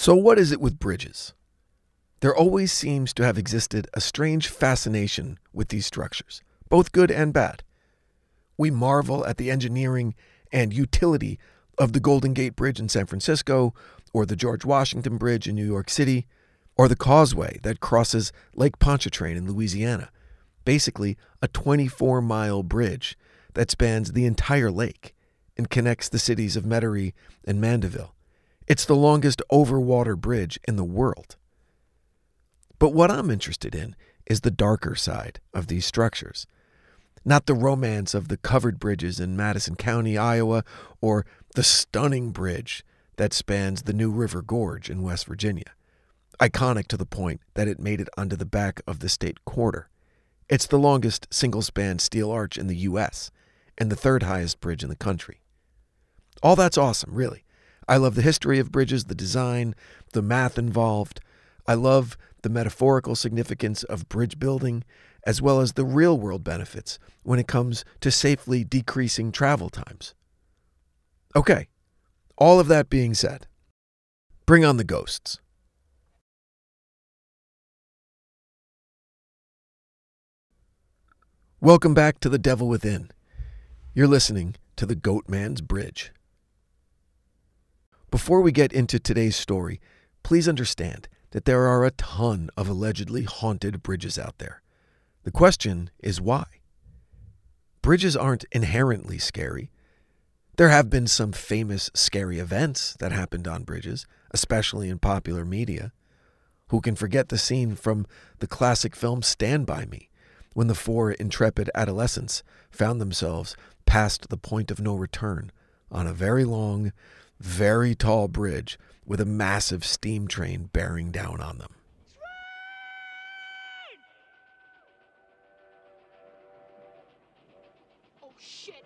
So, what is it with bridges? There always seems to have existed a strange fascination with these structures, both good and bad. We marvel at the engineering and utility of the Golden Gate Bridge in San Francisco, or the George Washington Bridge in New York City, or the causeway that crosses Lake Pontchartrain in Louisiana. Basically, a 24 mile bridge that spans the entire lake and connects the cities of Metairie and Mandeville. It's the longest overwater bridge in the world. But what I'm interested in is the darker side of these structures. Not the romance of the covered bridges in Madison County, Iowa, or the stunning bridge that spans the New River Gorge in West Virginia. Iconic to the point that it made it onto the back of the state quarter. It's the longest single span steel arch in the U.S. and the third highest bridge in the country. All that's awesome, really. I love the history of bridges, the design, the math involved. I love the metaphorical significance of bridge building, as well as the real world benefits when it comes to safely decreasing travel times. Okay, all of that being said, bring on the ghosts. Welcome back to The Devil Within. You're listening to The Goat Man's Bridge. Before we get into today's story, please understand that there are a ton of allegedly haunted bridges out there. The question is why? Bridges aren't inherently scary. There have been some famous scary events that happened on bridges, especially in popular media. Who can forget the scene from the classic film Stand By Me, when the four intrepid adolescents found themselves past the point of no return on a very long, very tall bridge with a massive steam train bearing down on them. Oh shit!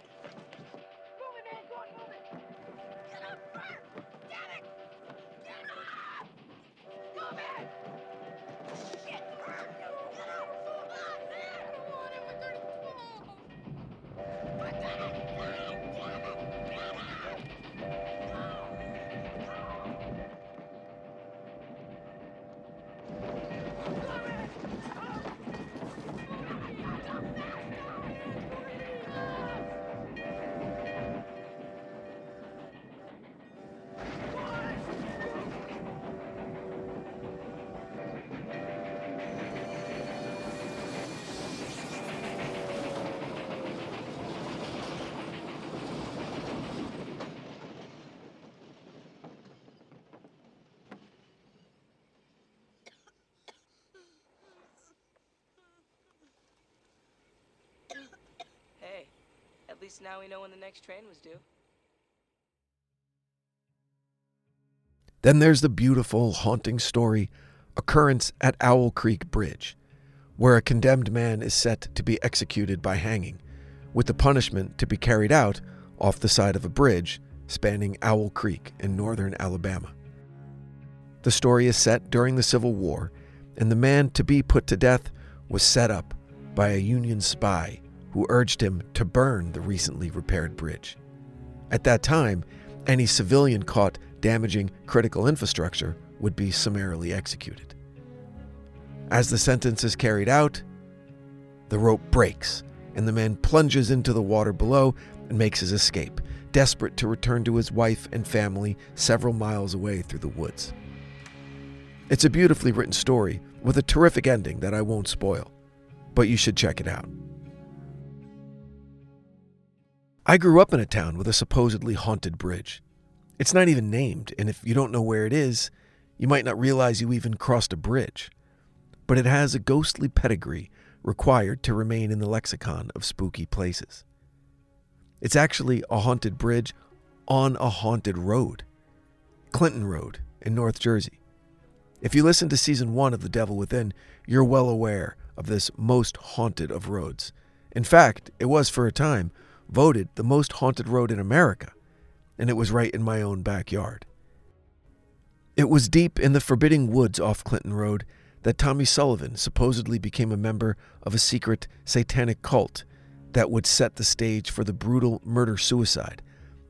Least now we know when the next train was due. Then there's the beautiful, haunting story occurrence at Owl Creek Bridge, where a condemned man is set to be executed by hanging, with the punishment to be carried out off the side of a bridge spanning Owl Creek in northern Alabama. The story is set during the Civil War, and the man to be put to death was set up by a Union spy who urged him to burn the recently repaired bridge. At that time, any civilian caught damaging critical infrastructure would be summarily executed. As the sentence is carried out, the rope breaks and the man plunges into the water below and makes his escape, desperate to return to his wife and family several miles away through the woods. It's a beautifully written story with a terrific ending that I won't spoil, but you should check it out. I grew up in a town with a supposedly haunted bridge. It's not even named, and if you don't know where it is, you might not realize you even crossed a bridge. But it has a ghostly pedigree required to remain in the lexicon of spooky places. It's actually a haunted bridge on a haunted road, Clinton Road in North Jersey. If you listen to season one of The Devil Within, you're well aware of this most haunted of roads. In fact, it was for a time voted the most haunted road in America, and it was right in my own backyard. It was deep in the forbidding woods off Clinton Road that Tommy Sullivan supposedly became a member of a secret satanic cult that would set the stage for the brutal murder suicide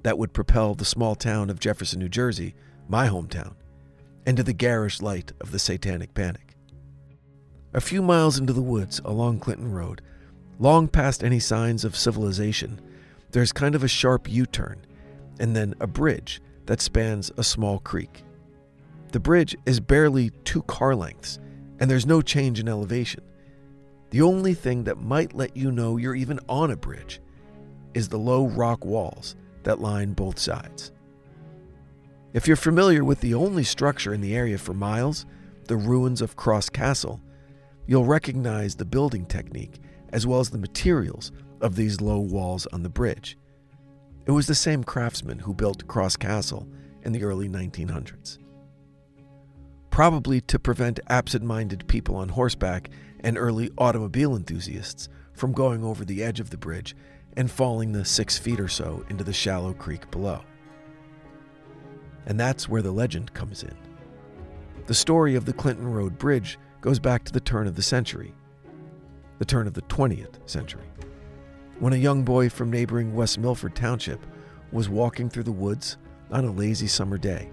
that would propel the small town of Jefferson, New Jersey, my hometown, into the garish light of the satanic panic. A few miles into the woods along Clinton Road, long past any signs of civilization, there's kind of a sharp U turn, and then a bridge that spans a small creek. The bridge is barely two car lengths, and there's no change in elevation. The only thing that might let you know you're even on a bridge is the low rock walls that line both sides. If you're familiar with the only structure in the area for miles, the ruins of Cross Castle, you'll recognize the building technique as well as the materials of these low walls on the bridge. It was the same craftsman who built Cross Castle in the early 1900s. Probably to prevent absent minded people on horseback and early automobile enthusiasts from going over the edge of the bridge and falling the six feet or so into the shallow creek below. And that's where the legend comes in. The story of the Clinton Road Bridge goes back to the turn of the century, the turn of the 20th century, when a young boy from neighboring West Milford Township was walking through the woods on a lazy summer day.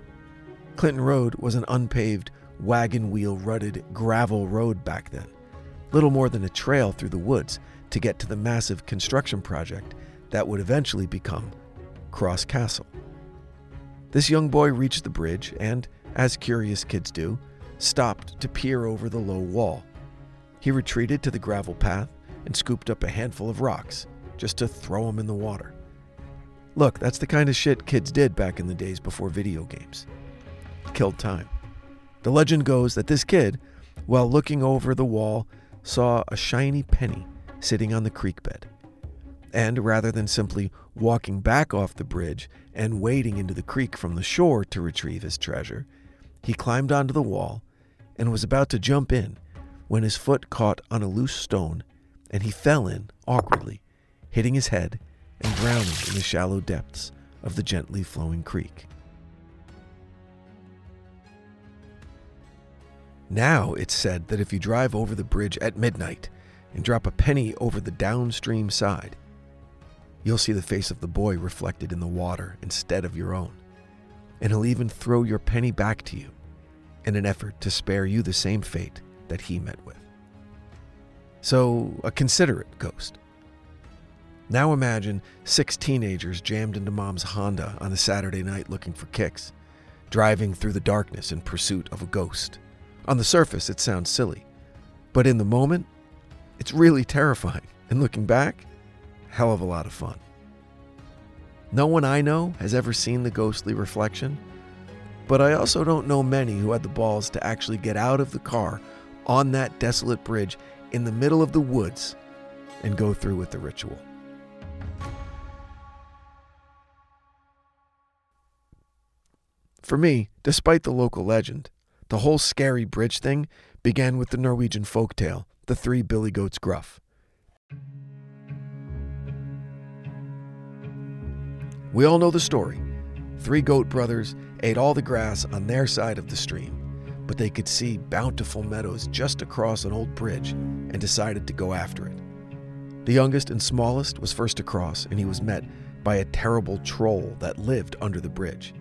Clinton Road was an unpaved, wagon wheel rutted gravel road back then, little more than a trail through the woods to get to the massive construction project that would eventually become Cross Castle. This young boy reached the bridge and, as curious kids do, stopped to peer over the low wall. He retreated to the gravel path and scooped up a handful of rocks just to throw them in the water. Look, that's the kind of shit kids did back in the days before video games. Killed time. The legend goes that this kid, while looking over the wall, saw a shiny penny sitting on the creek bed. And rather than simply walking back off the bridge and wading into the creek from the shore to retrieve his treasure, he climbed onto the wall and was about to jump in when his foot caught on a loose stone and he fell in awkwardly, hitting his head and drowning in the shallow depths of the gently flowing creek. Now it's said that if you drive over the bridge at midnight and drop a penny over the downstream side, you'll see the face of the boy reflected in the water instead of your own. And he'll even throw your penny back to you in an effort to spare you the same fate that he met with. So, a considerate ghost. Now imagine six teenagers jammed into mom's Honda on a Saturday night looking for kicks, driving through the darkness in pursuit of a ghost. On the surface, it sounds silly, but in the moment, it's really terrifying. And looking back, hell of a lot of fun. No one I know has ever seen the ghostly reflection, but I also don't know many who had the balls to actually get out of the car on that desolate bridge in the middle of the woods and go through with the ritual. For me, despite the local legend, the whole scary bridge thing began with the Norwegian folk tale, The Three Billy Goats Gruff. We all know the story. Three goat brothers ate all the grass on their side of the stream, but they could see bountiful meadows just across an old bridge and decided to go after it. The youngest and smallest was first across, and he was met by a terrible troll that lived under the bridge.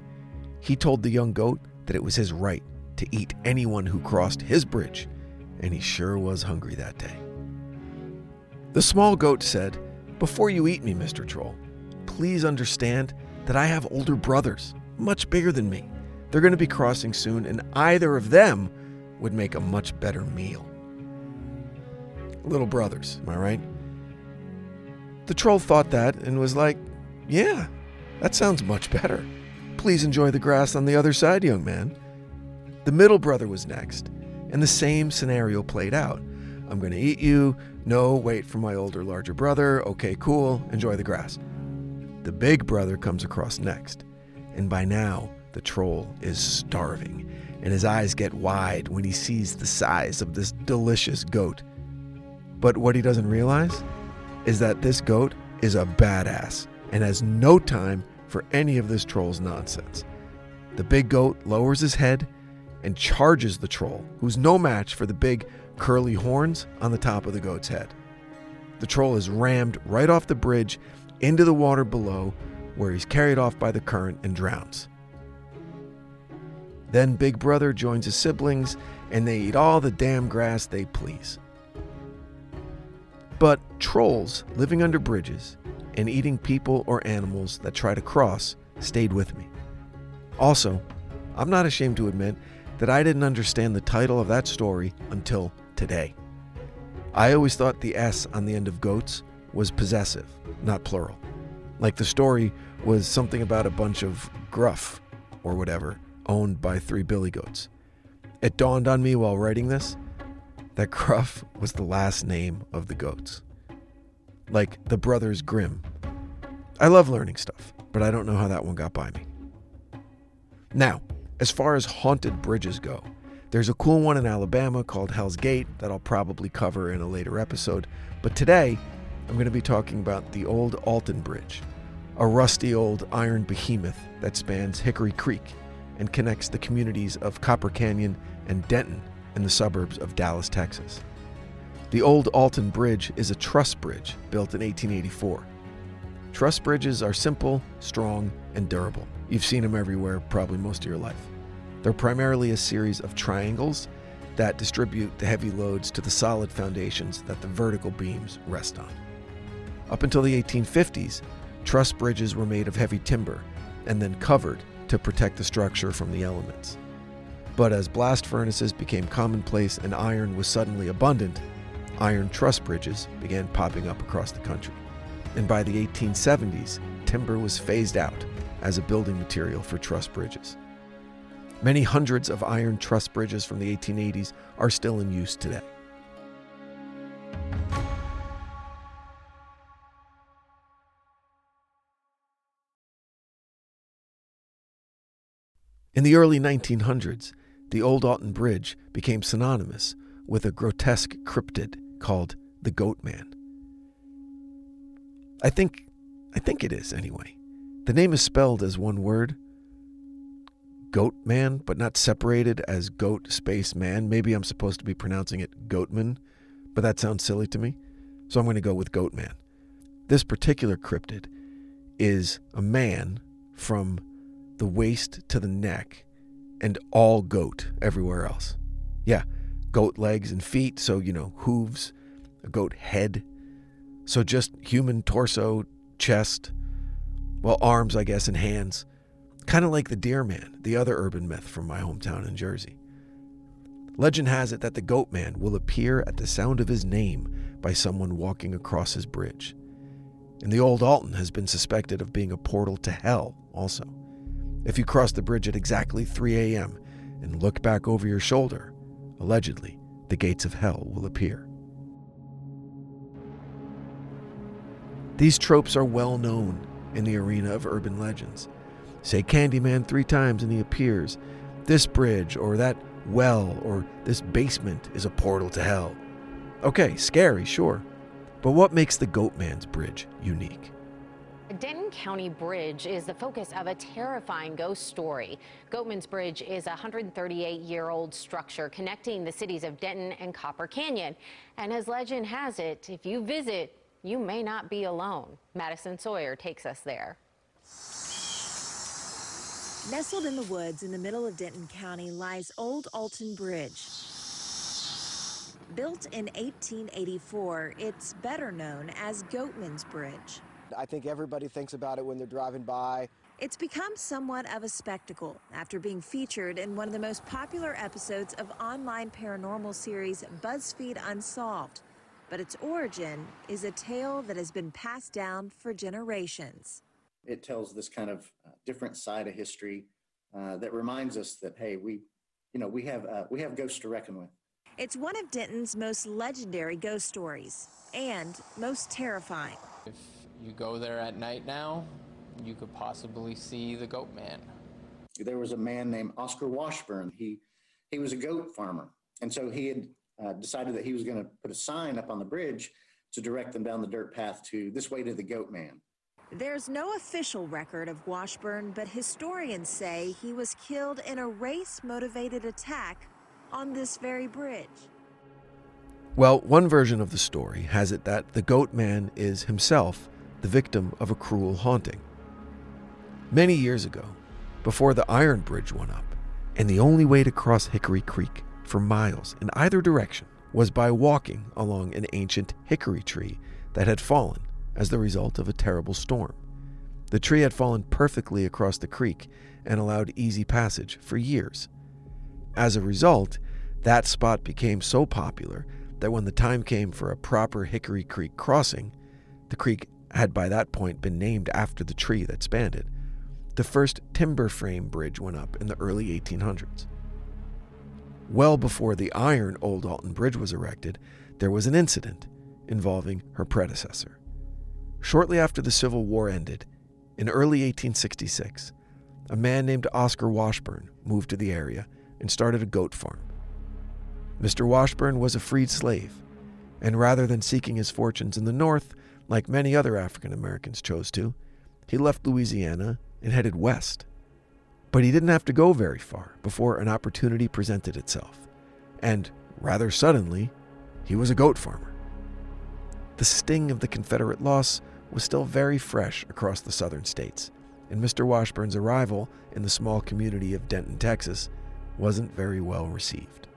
He told the young goat that it was his right to eat anyone who crossed his bridge, and he sure was hungry that day. The small goat said, Before you eat me, Mr. Troll, please understand that I have older brothers, much bigger than me. They're going to be crossing soon, and either of them would make a much better meal. Little brothers, am I right? The troll thought that and was like, Yeah, that sounds much better. Please enjoy the grass on the other side, young man. The middle brother was next, and the same scenario played out. I'm going to eat you. No, wait for my older, larger brother. Okay, cool. Enjoy the grass. The big brother comes across next, and by now, the troll is starving, and his eyes get wide when he sees the size of this delicious goat. But what he doesn't realize is that this goat is a badass and has no time for any of this troll's nonsense. The big goat lowers his head and charges the troll, who's no match for the big curly horns on the top of the goat's head. The troll is rammed right off the bridge into the water below, where he's carried off by the current and drowns. Then Big Brother joins his siblings and they eat all the damn grass they please. But trolls living under bridges and eating people or animals that try to cross stayed with me. Also, I'm not ashamed to admit that I didn't understand the title of that story until today. I always thought the S on the end of goats was possessive, not plural. Like the story was something about a bunch of gruff or whatever owned by three billy goats. It dawned on me while writing this that Gruff was the last name of the goats. Like the brothers Grimm. I love learning stuff, but I don't know how that one got by me. Now, as far as haunted bridges go, there's a cool one in Alabama called Hell's Gate that I'll probably cover in a later episode, but today I'm going to be talking about the old Alton Bridge, a rusty old iron behemoth that spans Hickory Creek and connects the communities of Copper Canyon and Denton in the suburbs of Dallas, Texas. The old Alton Bridge is a truss bridge built in 1884. Truss bridges are simple, strong, and durable. You've seen them everywhere, probably most of your life. They're primarily a series of triangles that distribute the heavy loads to the solid foundations that the vertical beams rest on. Up until the 1850s, truss bridges were made of heavy timber and then covered to protect the structure from the elements. But as blast furnaces became commonplace and iron was suddenly abundant, iron truss bridges began popping up across the country. And by the 1870s, timber was phased out as a building material for truss bridges. Many hundreds of iron truss bridges from the 1880s are still in use today. In the early 1900s, the Old Alton Bridge became synonymous with a grotesque cryptid called the Goat Man. I think I think it is anyway. The name is spelled as one word, Goat Man, but not separated as Goat Space Man. Maybe I'm supposed to be pronouncing it Goatman, but that sounds silly to me. So I'm going to go with Goat Man. This particular cryptid is a man from the waist to the neck, and all goat everywhere else. Yeah, goat legs and feet, so, you know, hooves, a goat head. So just human torso, chest, well, arms, I guess, and hands. Kind of like the deer man, the other urban myth from my hometown in Jersey. Legend has it that the goat man will appear at the sound of his name by someone walking across his bridge. And the old Alton has been suspected of being a portal to hell, also. If you cross the bridge at exactly 3 a.m. and look back over your shoulder, allegedly, the gates of hell will appear. These tropes are well known in the arena of urban legends. Say Candyman three times and he appears. This bridge or that well or this basement is a portal to hell. Okay, scary, sure. But what makes the Goatman's Bridge unique? Denton County Bridge is the focus of a terrifying ghost story. Goatman's Bridge is a 138 year old structure connecting the cities of Denton and Copper Canyon. And as legend has it, if you visit, you may not be alone. Madison Sawyer takes us there. Nestled in the woods in the middle of Denton County lies Old Alton Bridge. Built in 1884, it's better known as Goatman's Bridge. I think everybody thinks about it when they're driving by. It's become somewhat of a spectacle after being featured in one of the most popular episodes of online paranormal series BuzzFeed Unsolved. But its origin is a tale that has been passed down for generations. It tells this kind of uh, different side of history uh, that reminds us that hey, we, you know, we have uh, we have ghosts to reckon with. It's one of Denton's most legendary ghost stories and most terrifying. If you go there at night now, you could possibly see the goat man. There was a man named Oscar Washburn. He he was a goat farmer, and so he had uh, decided that he was going to put a sign up on the bridge to direct them down the dirt path to this way to the goat man. There's no official record of Washburn, but historians say he was killed in a race motivated attack on this very bridge. Well, one version of the story has it that the goat man is himself the victim of a cruel haunting. Many years ago, before the Iron Bridge went up, And the only way to cross Hickory Creek for miles in either direction was by walking along an ancient hickory tree that had fallen as the result of a terrible storm. The tree had fallen perfectly across the creek and allowed easy passage for years. As a result, that spot became so popular that when the time came for a proper Hickory Creek crossing, the creek had by that point been named after the tree that spanned it. The first timber frame bridge went up in the early 1800s. Well before the iron Old Alton Bridge was erected, there was an incident involving her predecessor. Shortly after the Civil War ended, in early 1866, a man named Oscar Washburn moved to the area and started a goat farm. Mr. Washburn was a freed slave, and rather than seeking his fortunes in the North, like many other African Americans chose to, he left Louisiana and headed west. But he didn't have to go very far before an opportunity presented itself, and rather suddenly, he was a goat farmer. The sting of the Confederate loss was still very fresh across the southern states, and Mr. Washburn's arrival in the small community of Denton, Texas, wasn't very well received.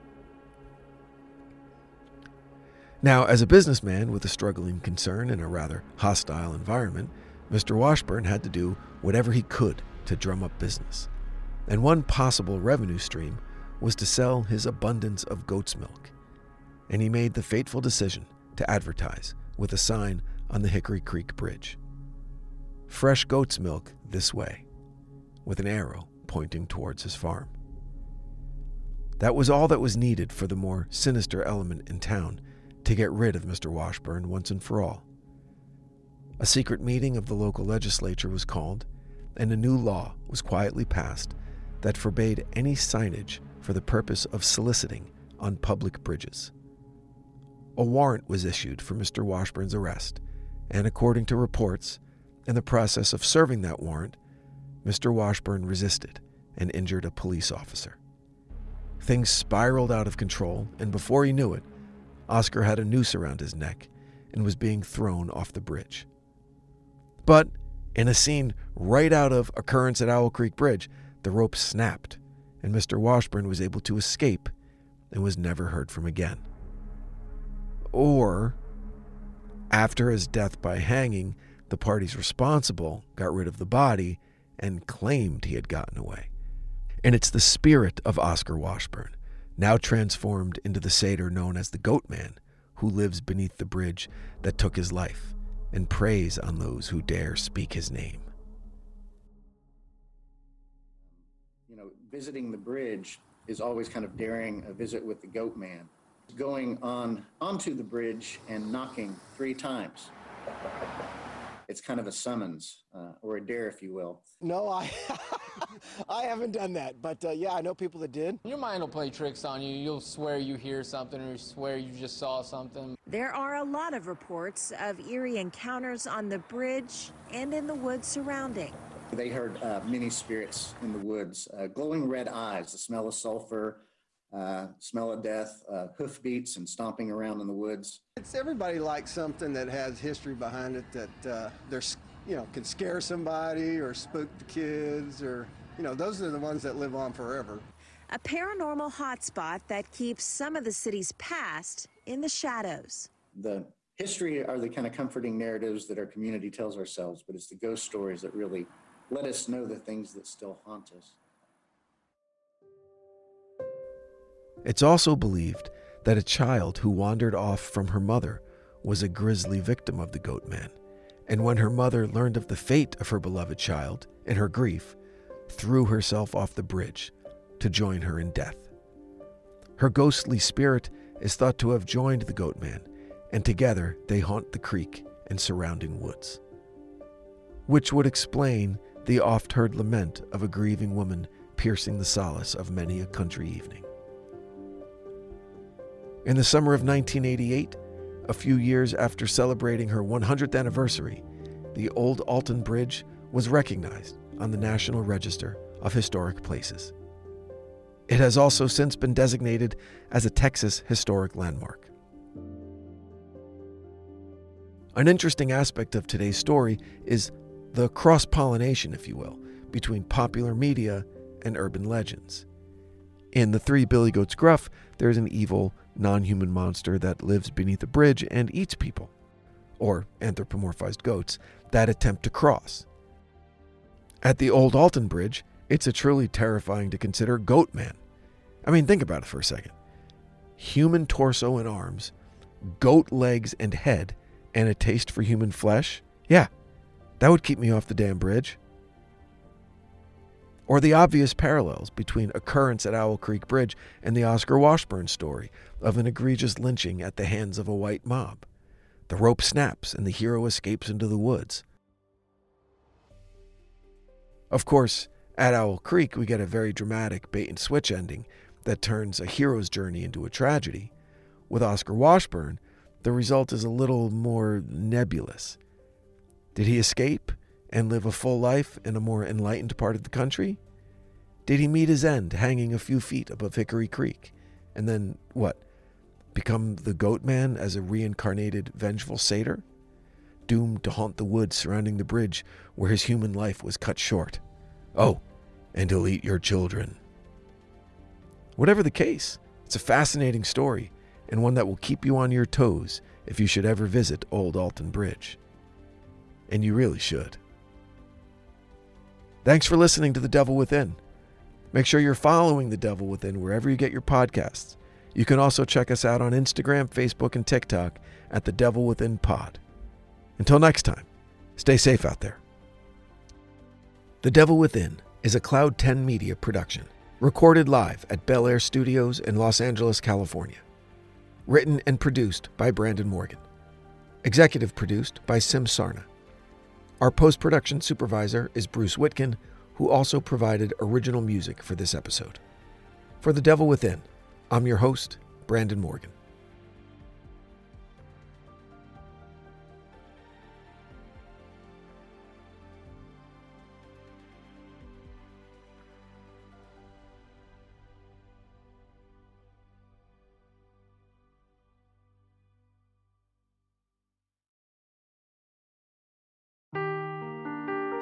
Now, as a businessman with a struggling concern in a rather hostile environment, Mr. Washburn had to do whatever he could to drum up business. And one possible revenue stream was to sell his abundance of goat's milk. And he made the fateful decision to advertise with a sign on the Hickory Creek Bridge Fresh goat's milk this way, with an arrow pointing towards his farm. That was all that was needed for the more sinister element in town to get rid of Mr. Washburn once and for all. A secret meeting of the local legislature was called, and a new law was quietly passed that forbade any signage for the purpose of soliciting on public bridges. A warrant was issued for Mr. Washburn's arrest, and according to reports, in the process of serving that warrant, Mr. Washburn resisted and injured a police officer. Things spiraled out of control, and before he knew it, Oscar had a noose around his neck and was being thrown off the bridge. But in a scene right out of Occurrence at Owl Creek Bridge, the rope snapped, and Mr. Washburn was able to escape and was never heard from again. Or, after his death by hanging, the parties responsible got rid of the body and claimed he had gotten away. And it's the spirit of Oscar Washburn now transformed into the satyr known as the Goat Man, who lives beneath the bridge that took his life and preys on those who dare speak his name. Visiting the bridge is always kind of daring a visit with the Goat Man. Going on onto the bridge and knocking three times it's kind of a summons uh, or a dare, if you will. No, I I haven't done that, but uh, yeah, I know people that did. Your mind will play tricks on you. You'll swear you hear something or swear you just saw something. There are a lot of reports of eerie encounters on the bridge and in the woods surrounding. They heard uh, many spirits in the woods, uh, glowing red eyes, the smell of sulfur, uh, smell of death, uh, hoofbeats, and stomping around in the woods. It's everybody likes something that has history behind it that uh, there's you know can scare somebody or spook the kids or you know those are the ones that live on forever. A paranormal hotspot that keeps some of the city's past in the shadows. The history are the kind of comforting narratives that our community tells ourselves, but it's the ghost stories that really let us know the things that still haunt us. It's also believed that a child who wandered off from her mother was a grisly victim of the goat man, and when her mother learned of the fate of her beloved child, in her grief, threw herself off the bridge to join her in death. Her ghostly spirit is thought to have joined the goat man, and together they haunt the creek and surrounding woods. Which would explain the oft heard lament of a grieving woman piercing the solace of many a country evening. In the summer of 1988, a few years after celebrating her 100th anniversary, the Old Alton Bridge was recognized on the National Register of Historic Places. It has also since been designated as a Texas Historic Landmark. An interesting aspect of today's story is the cross pollination, if you will, between popular media and urban legends. In The Three Billy Goats Gruff, there's an evil, non human monster that lives beneath a bridge and eats people, or anthropomorphized goats, that attempt to cross. At the Old Alton Bridge, it's a truly terrifying to consider Goat Man. I mean, think about it for a second. Human torso and arms, goat legs and head, and a taste for human flesh? Yeah, that would keep me off the damn bridge. Or the obvious parallels between occurrence at Owl Creek Bridge and the Oscar Washburn story of an egregious lynching at the hands of a white mob. The rope snaps and the hero escapes into the woods. Of course, at Owl Creek, we get a very dramatic bait and switch ending that turns a hero's journey into a tragedy. With Oscar Washburn, the result is a little more nebulous. Did he escape and live a full life in a more enlightened part of the country? Did he meet his end hanging a few feet above Hickory Creek? And then, what? Become the goat man as a reincarnated vengeful satyr? Doomed to haunt the woods surrounding the bridge where his human life was cut short. Oh, and he'll eat your children. Whatever the case, it's a fascinating story and one that will keep you on your toes if you should ever visit Old Alton Bridge. And you really should. Thanks for listening to The Devil Within. Make sure you're following The Devil Within wherever you get your podcasts. You can also check us out on Instagram, Facebook, and TikTok at The Devil Within Pod. Until next time, stay safe out there. The Devil Within is a Cloud 10 Media production, recorded live at Bel Air Studios in Los Angeles, California. Written and produced by Brandon Morgan. Executive produced by Sim Sarna. Our post production supervisor is Bruce Witkin, who also provided original music for this episode. For The Devil Within, I'm your host, Brandon Morgan.